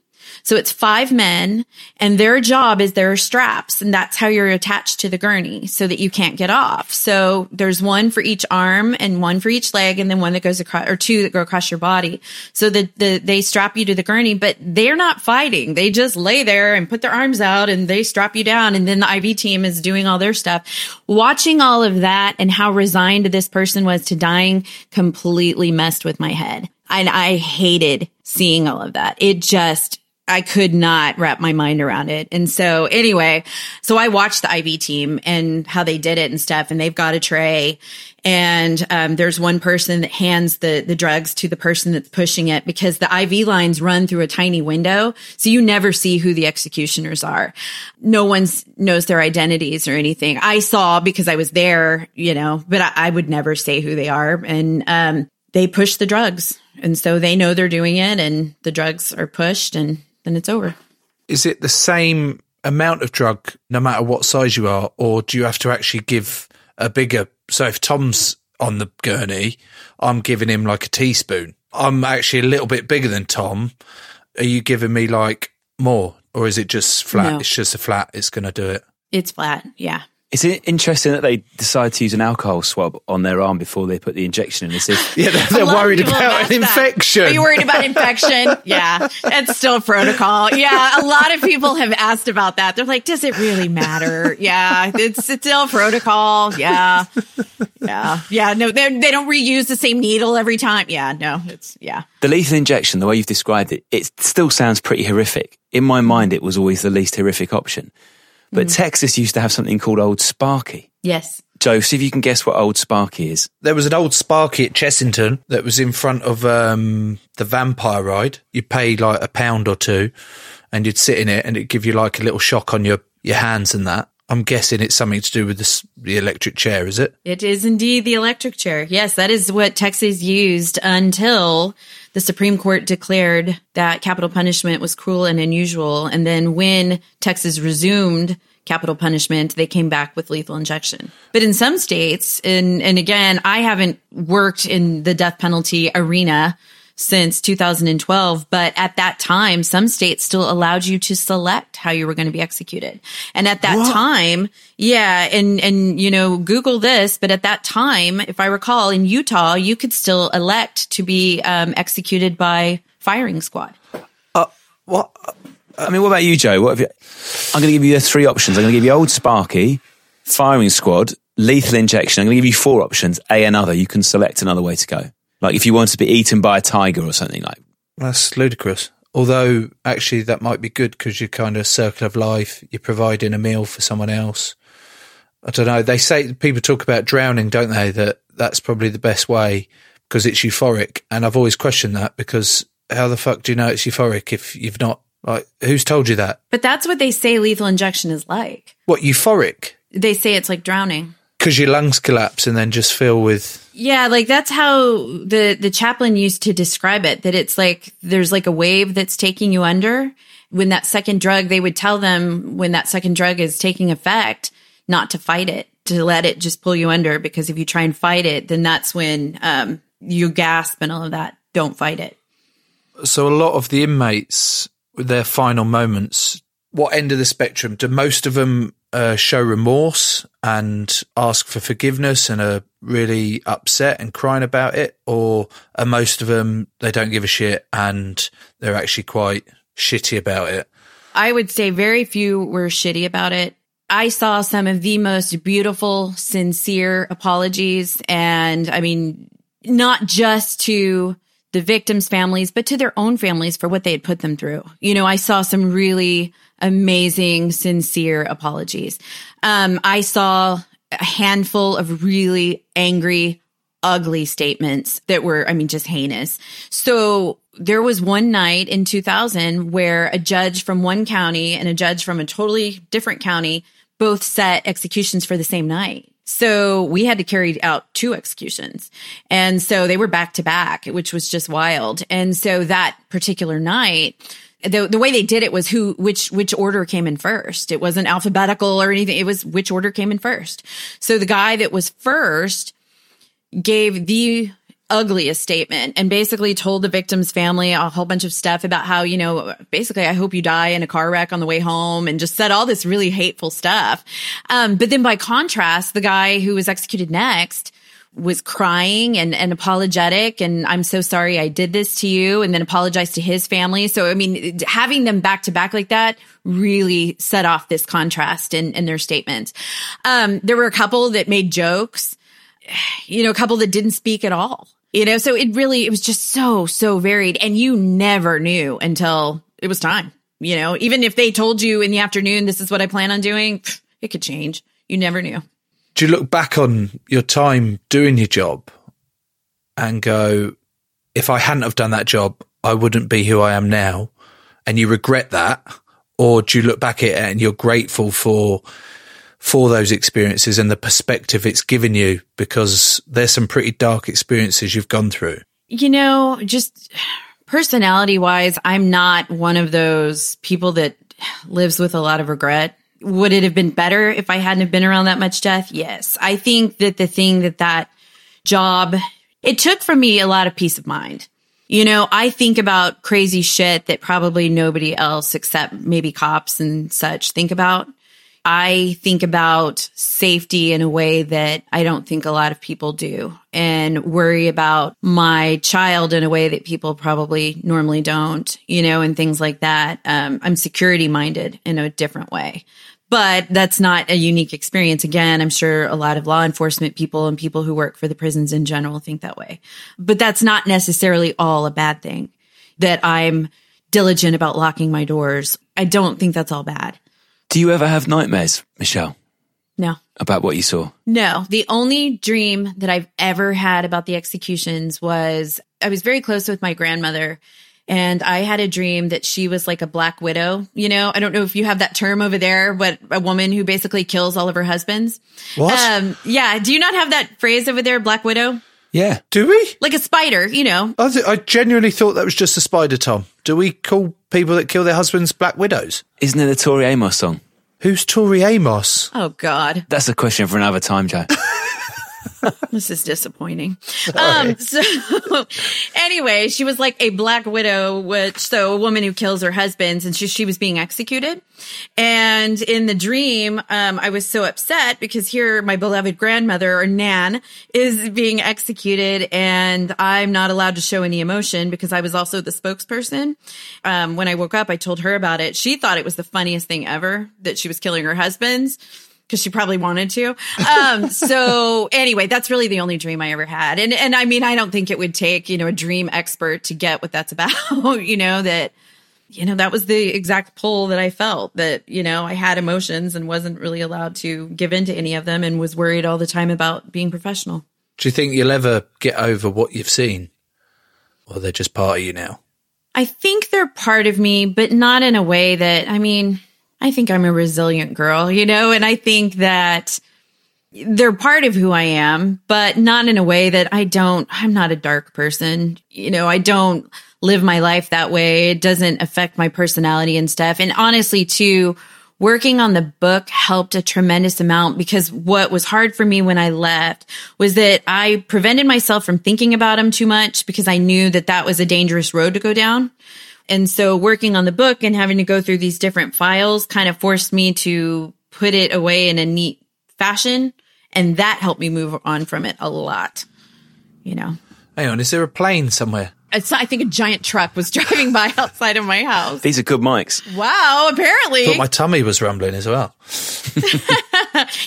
So it's five men and their job is their straps and that's how you're attached to the gurney so that you can't get off. So there's one for each arm and one for each leg and then one that goes across or two that go across your body. So that the, they strap you to the gurney, but they're not fighting. They just lay there and put their arms out and they strap you down. And then the IV team is doing all their stuff. Watching all of that and how resigned this person was to dying completely messed with my head. And I hated seeing all of that. It just, I could not wrap my mind around it. And so anyway, so I watched the IV team and how they did it and stuff. And they've got a tray and, um, there's one person that hands the, the drugs to the person that's pushing it because the IV lines run through a tiny window. So you never see who the executioners are. No one knows their identities or anything. I saw because I was there, you know, but I, I would never say who they are. And, um, they push the drugs. And so they know they're doing it and the drugs are pushed and then it's over. Is it the same amount of drug no matter what size you are, or do you have to actually give a bigger? So if Tom's on the gurney, I'm giving him like a teaspoon. I'm actually a little bit bigger than Tom. Are you giving me like more, or is it just flat? No. It's just a flat. It's going to do it. It's flat. Yeah. Is it interesting that they decide to use an alcohol swab on their arm before they put the injection in? As if <laughs> Yeah, they're, they're worried about asked an that. infection. Are you worried about infection? <laughs> yeah, it's still protocol. Yeah, a lot of people have asked about that. They're like, does it really matter? Yeah, it's, it's still protocol. Yeah, yeah, yeah. No, they they don't reuse the same needle every time. Yeah, no, it's yeah. the lethal injection, the way you've described it, it still sounds pretty horrific. In my mind, it was always the least horrific option. But Texas used to have something called Old Sparky. Yes. Joe, see if you can guess what Old Sparky is. there was an old Sparky at Chessington that was in front of um, the vampire ride. You pay like a pound or two and you'd sit in it and it'd give you like a little shock on your, your hands and that. I'm guessing it's something to do with this, the electric chair, is it? It is indeed the electric chair. Yes, that is what Texas used until the Supreme Court declared that capital punishment was cruel and unusual. And then when Texas resumed capital punishment, they came back with lethal injection. But in some states, and, and again, I haven't worked in the death penalty arena since 2012. But at that time, some states still allowed you to select how you were going to be executed. And at that time, yeah, and, and, you know, Google this, but at that time, if I recall, in Utah, you could still elect to be um, executed by firing squad. What? I mean, what about you, Joe? What have you? I'm going to give you three options. I'm going to give you Old Sparky, Firing Squad, Lethal Injection. I'm going to give you four options. A another. You can select another way to go. Like if you wanted to be eaten by a tiger or something like. That's ludicrous. Although, actually, that might be good because you're kind of circle of life. You're providing a meal for someone else. I don't know. They say people talk about drowning, don't they? That that's probably the best way because it's euphoric. And I've always questioned that because how the fuck do you know it's euphoric if you've not like who's told you that? But that's what they say lethal injection is like. What euphoric? They say it's like drowning. Because your lungs collapse and then just fill with. Yeah, like that's how the the chaplain used to describe it that it's like there's like a wave that's taking you under. When that second drug, they would tell them when that second drug is taking effect, not to fight it, to let it just pull you under because if you try and fight it, then that's when um you gasp and all of that. Don't fight it. So a lot of the inmates their final moments, what end of the spectrum? Do most of them uh, show remorse and ask for forgiveness and are really upset and crying about it, or are most of them they don't give a shit and they're actually quite shitty about it? I would say very few were shitty about it. I saw some of the most beautiful, sincere apologies. And I mean, not just to the victims' families, but to their own families for what they had put them through. You know, I saw some really amazing, sincere apologies. Um, I saw a handful of really angry, ugly statements that were, I mean, just heinous. So there was one night in 2000 where a judge from one county and a judge from a totally different county both set executions for the same night. So we had to carry out two executions. And so they were back to back, which was just wild. And so that particular night, the, the way they did it was who, which, which order came in first. It wasn't alphabetical or anything. It was which order came in first. So the guy that was first gave the ugliest statement and basically told the victim's family a whole bunch of stuff about how, you know, basically, I hope you die in a car wreck on the way home and just said all this really hateful stuff. Um, but then by contrast, the guy who was executed next was crying and, and apologetic and I'm so sorry I did this to you and then apologized to his family. So, I mean, having them back to back like that really set off this contrast in, in their statements. Um, there were a couple that made jokes, you know, a couple that didn't speak at all, you know, so it really, it was just so, so varied and you never knew until it was time, you know, even if they told you in the afternoon, this is what I plan on doing, it could change. You never knew do you look back on your time doing your job and go, if I hadn't have done that job, I wouldn't be who I am now, and you regret that, or do you look back at it and you're grateful for for those experiences and the perspective it's given you because there's some pretty dark experiences you've gone through? You know, just personality wise, I'm not one of those people that lives with a lot of regret would it have been better if I hadn't been around that much death? Yes. I think that the thing that that job, it took from me a lot of peace of mind. You know, I think about crazy shit that probably nobody else except maybe cops and such think about. I think about safety in a way that I don't think a lot of people do and worry about my child in a way that people probably normally don't, you know, and things like that. Um, I'm security minded in a different way but that's not a unique experience. Again, I'm sure a lot of law enforcement people and people who work for the prisons in general think that way. But that's not necessarily all a bad thing that I'm diligent about locking my doors. I don't think that's all bad. Do you ever have nightmares, Michelle? No. About what you saw? No. The only dream that I've ever had about the executions was I was very close with my grandmother and I had a dream that she was like a black widow. You know, I don't know if you have that term over there, but a woman who basically kills all of her husbands. What? Um, yeah. Do you not have that phrase over there, black widow? Yeah. Do we? Like a spider, you know. I, th- I genuinely thought that was just a spider, Tom. Do we call people that kill their husbands black widows? Isn't it a Tori Amos song? Who's Tori Amos? Oh, God. That's a question for another time, Joe. <laughs> <laughs> this is disappointing. Um, so <laughs> anyway, she was like a black widow, which so a woman who kills her husbands, and she she was being executed. And in the dream, um, I was so upset because here my beloved grandmother or Nan is being executed, and I'm not allowed to show any emotion because I was also the spokesperson. Um, when I woke up, I told her about it. She thought it was the funniest thing ever that she was killing her husbands because she probably wanted to. Um, so anyway, that's really the only dream I ever had. And, and I mean, I don't think it would take, you know, a dream expert to get what that's <laughs> about, you know, that, you know, that was the exact pull that I felt that, you know, I had emotions and wasn't really allowed to give in to any of them and was worried all the time about being professional. Do you think you'll ever get over what you've seen? Or they're just part of you now? I think they're part of me, but not in a way that, I mean, I think I'm a resilient girl, you know, and I think that they're part of who I am, but not in a way that I don't, I'm not a dark person. You know, I don't live my life that way. It doesn't affect my personality and stuff. And honestly, too, working on the book helped a tremendous amount because what was hard for me when I left was that I prevented myself from thinking about him too much because I knew that that was a dangerous road to go down. And so working on the book and having to go through these different files kind of forced me to put it away in a neat fashion. And that helped me move on from it a lot, you know. Hang on, is there a plane somewhere? It's, I think a giant truck was <laughs> driving by outside of my house. These are good mics. Wow, apparently. I thought my tummy was rumbling as well. <laughs>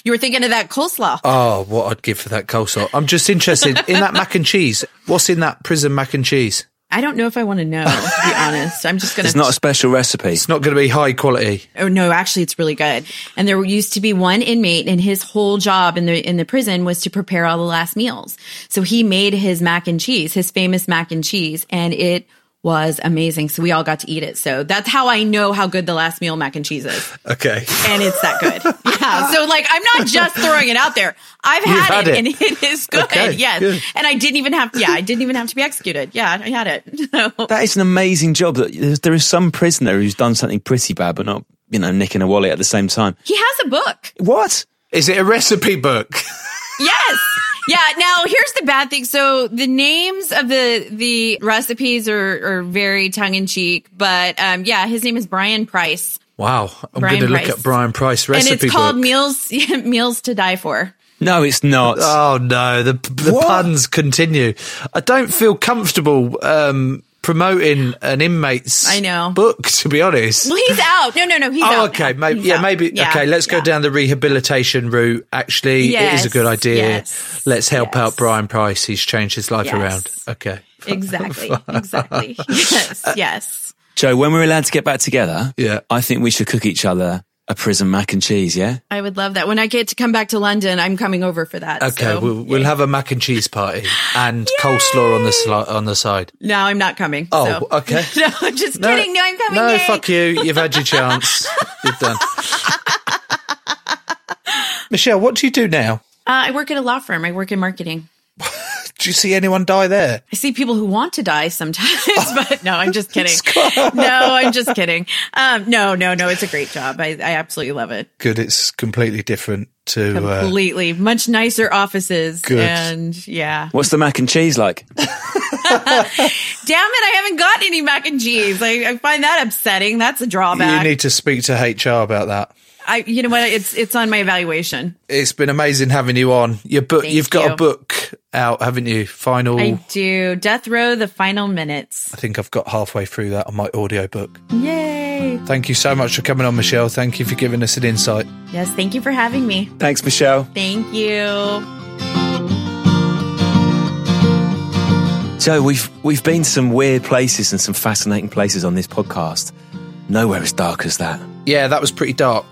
you were thinking of that coleslaw. Oh, what I'd give for that coleslaw. I'm just interested in that mac and cheese. What's in that prison mac and cheese? I don't know if I want to know, to be <laughs> honest. I'm just going to. It's not a special recipe. It's not going to be high quality. Oh no, actually, it's really good. And there used to be one inmate, and his whole job in the in the prison was to prepare all the last meals. So he made his mac and cheese, his famous mac and cheese, and it was amazing. So we all got to eat it. So that's how I know how good the last meal mac and cheese is. Okay. And it's that good. <laughs> Yeah. So like I'm not just throwing it out there. I've had, had it, it. and <laughs> it is good. Okay, yes. good. And I didn't even have yeah, I didn't even have to be executed. Yeah, I had it. <laughs> So That is an amazing job. That there is some prisoner who's done something pretty bad, but not, you know, nicking a wallet at the same time. he has a book. What? Is it a recipe book? Yes. Yeah. Now here's the bad thing. So the names of the the recipes are, are very tongue in cheek, but um, yeah, his name is Brian Price, Wow, I'm Brian going to look Price. at Brian Price recipe and it's called book. meals <laughs> meals to die for. No, it's not. Oh no, the the What? puns continue. I don't feel comfortable um, promoting an inmate's I know. book. <laughs> To be honest. Well, he's out. No, no, no. He's Oh, out. okay. now. Maybe, He's yeah, out. maybe. Yeah, okay, let's go yeah. down the rehabilitation route. Actually, it is a good idea. yes, let's help yes. out Brian Price. He's changed his life Yes. around. Okay. <laughs> Exactly. Exactly. <laughs> yes. Yes. Joe, when we're allowed to get back together, Yeah. I think we should cook each other a prison mac and cheese, yeah? I would love that. When I get to come back to London, I'm coming over for that. Okay, so- we'll, we'll have a mac and cheese party and coleslaw on the sli- on the side. No, I'm not coming. Oh, so. okay. <laughs> no, I'm just kidding. No, I'm coming. No, Yay. fuck you. You've had your chance. You've done. <laughs> Michelle, what do you do now? Uh, I work at a law firm. I work in marketing. Do you see anyone die there? I see people who want to die sometimes, <laughs> but no, I'm just <laughs> kidding. <laughs> no, I'm just kidding. Um, no, no, no. It's a great job. I, I absolutely love it. Good. It's completely different to. Uh, Completely. Much nicer offices. Good. And yeah. What's the mac and cheese like? Damn it. I haven't got any mac and cheese. I, I find that upsetting. That's a drawback. you need to speak to HR about that. I, you know what? It's, it's on my evaluation. It's been amazing having you on. Your book, Thank you've got you. a book out, haven't you? Final. I I, do. Death Row, the final minutes. I think I've got halfway through that on my audio book. Yay. Thank you so much for coming on, Michelle. Thank you for giving us an insight. Yes. Thank you for having me. Thanks, Michelle. Thank you. Joe, we've we've been some weird places and some fascinating places on this podcast. Nowhere as dark as that. Yeah, that was pretty dark.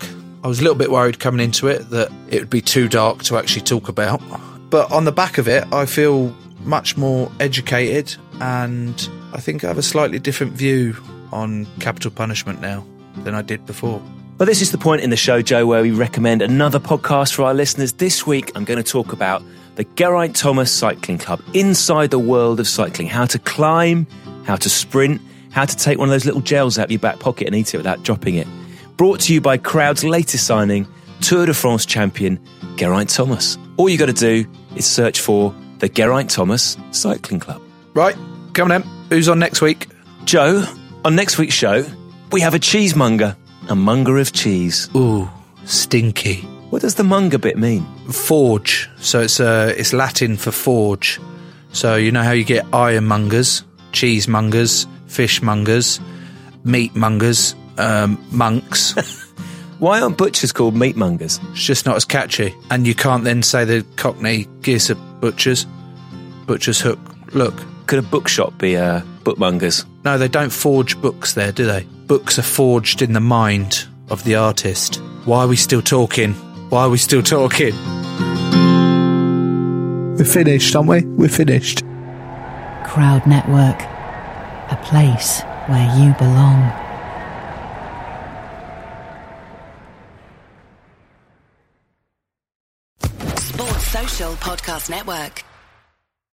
I was a little bit worried coming into it that it would be too dark to actually talk about. But on the back of it, I feel much more educated and I think I have a slightly different view on capital punishment now than I did before. Well, this is the point in the show, Joe, where we recommend another podcast for our listeners. This week, I'm going to talk about the Geraint Thomas Cycling Club, inside the world of cycling. How to climb, how to sprint, how to take one of those little gels out of your back pocket and eat it without dropping it. Brought to you by Crowd's latest signing, Tour de France champion Geraint Thomas. All you got to do is search for the Geraint Thomas Cycling Club. Right, coming in. Who's on next week? Joe, on next week's show, we have a cheesemonger, a monger of cheese. Ooh, stinky. What does the monger bit mean? Forge. So it's uh, it's Latin for forge. So you know how you get ironmongers, cheesemongers, fishmongers, meatmongers, um, monks. <laughs> Why aren't butchers called meatmongers? It's just not as catchy. And you can't then say the Cockney geese are butchers. Butcher's hook. Look. Could a bookshop be uh, bookmongers? No, they don't forge books there, do they? Books are forged in the mind of the artist. Why are we still talking? Why are we still talking? We're finished, aren't we? We're finished. Crowd Network, a place where you belong. Podcast Network.